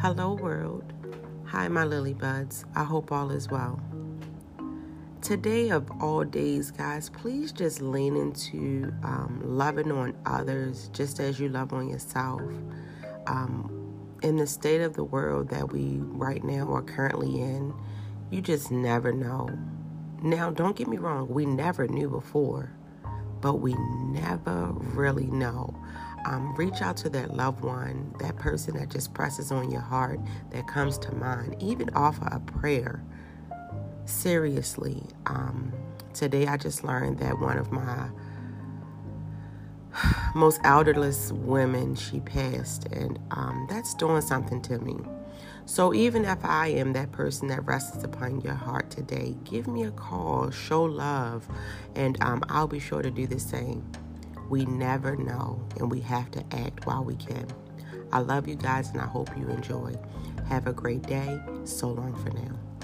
Hello, world. Hi, my lily buds. I hope all is well. Today, of all days, guys, please just lean into um, loving on others just as you love on yourself. Um, in the state of the world that we right now are currently in, you just never know. Now, don't get me wrong, we never knew before, but we never really know. Um, reach out to that loved one, that person that just presses on your heart, that comes to mind. Even offer a prayer. Seriously, um, today I just learned that one of my most elderless women she passed, and um, that's doing something to me. So even if I am that person that rests upon your heart today, give me a call, show love, and um, I'll be sure to do the same. We never know, and we have to act while we can. I love you guys, and I hope you enjoy. Have a great day. So long for now.